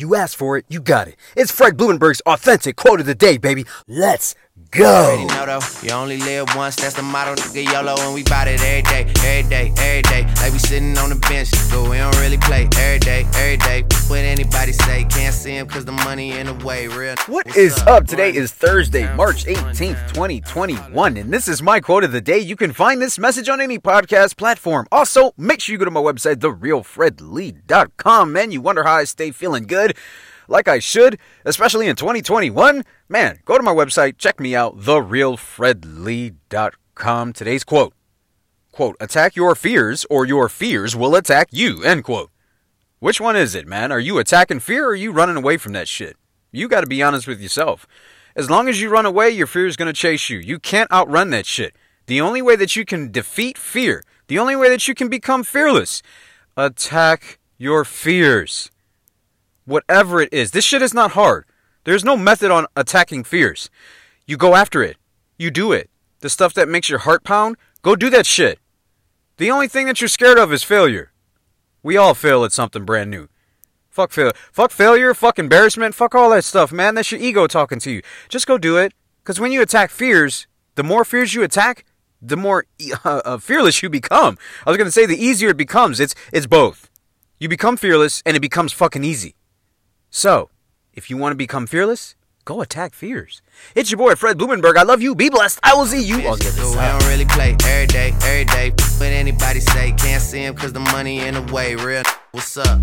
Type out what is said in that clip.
You asked for it, you got it. It's Fred Blumenberg's authentic quote of the day, baby. Let's go. Already know though, you only live once. That's the motto, nigga. YOLO, and we bout it every day, every day, every day. Like we sitting on the bench, but we don't really play every him cause the money in the way. Real. What is up? Today is Thursday, March 18th, 2021, and this is my quote of the day. You can find this message on any podcast platform. Also, make sure you go to my website, therealfredlee.com. Man, you wonder how I stay feeling good? Like I should, especially in 2021? Man, go to my website, check me out, therealfredlee.com. Today's quote. Quote, attack your fears or your fears will attack you, end quote. Which one is it, man? Are you attacking fear or are you running away from that shit? You got to be honest with yourself. As long as you run away, your fear is going to chase you. You can't outrun that shit. The only way that you can defeat fear, the only way that you can become fearless, attack your fears. Whatever it is. This shit is not hard. There's no method on attacking fears. You go after it. You do it. The stuff that makes your heart pound, go do that shit. The only thing that you're scared of is failure. We all fail at something brand new. Fuck failure. Fuck failure. Fuck embarrassment. Fuck all that stuff, man. That's your ego talking to you. Just go do it. Because when you attack fears, the more fears you attack, the more uh, fearless you become. I was gonna say the easier it becomes. It's it's both. You become fearless, and it becomes fucking easy. So, if you want to become fearless, go attack fears. It's your boy Fred Blumenberg. I love you. Be blessed. I will see you on the other side. Anybody say, can't see him cause the money in the way. Real. What's up?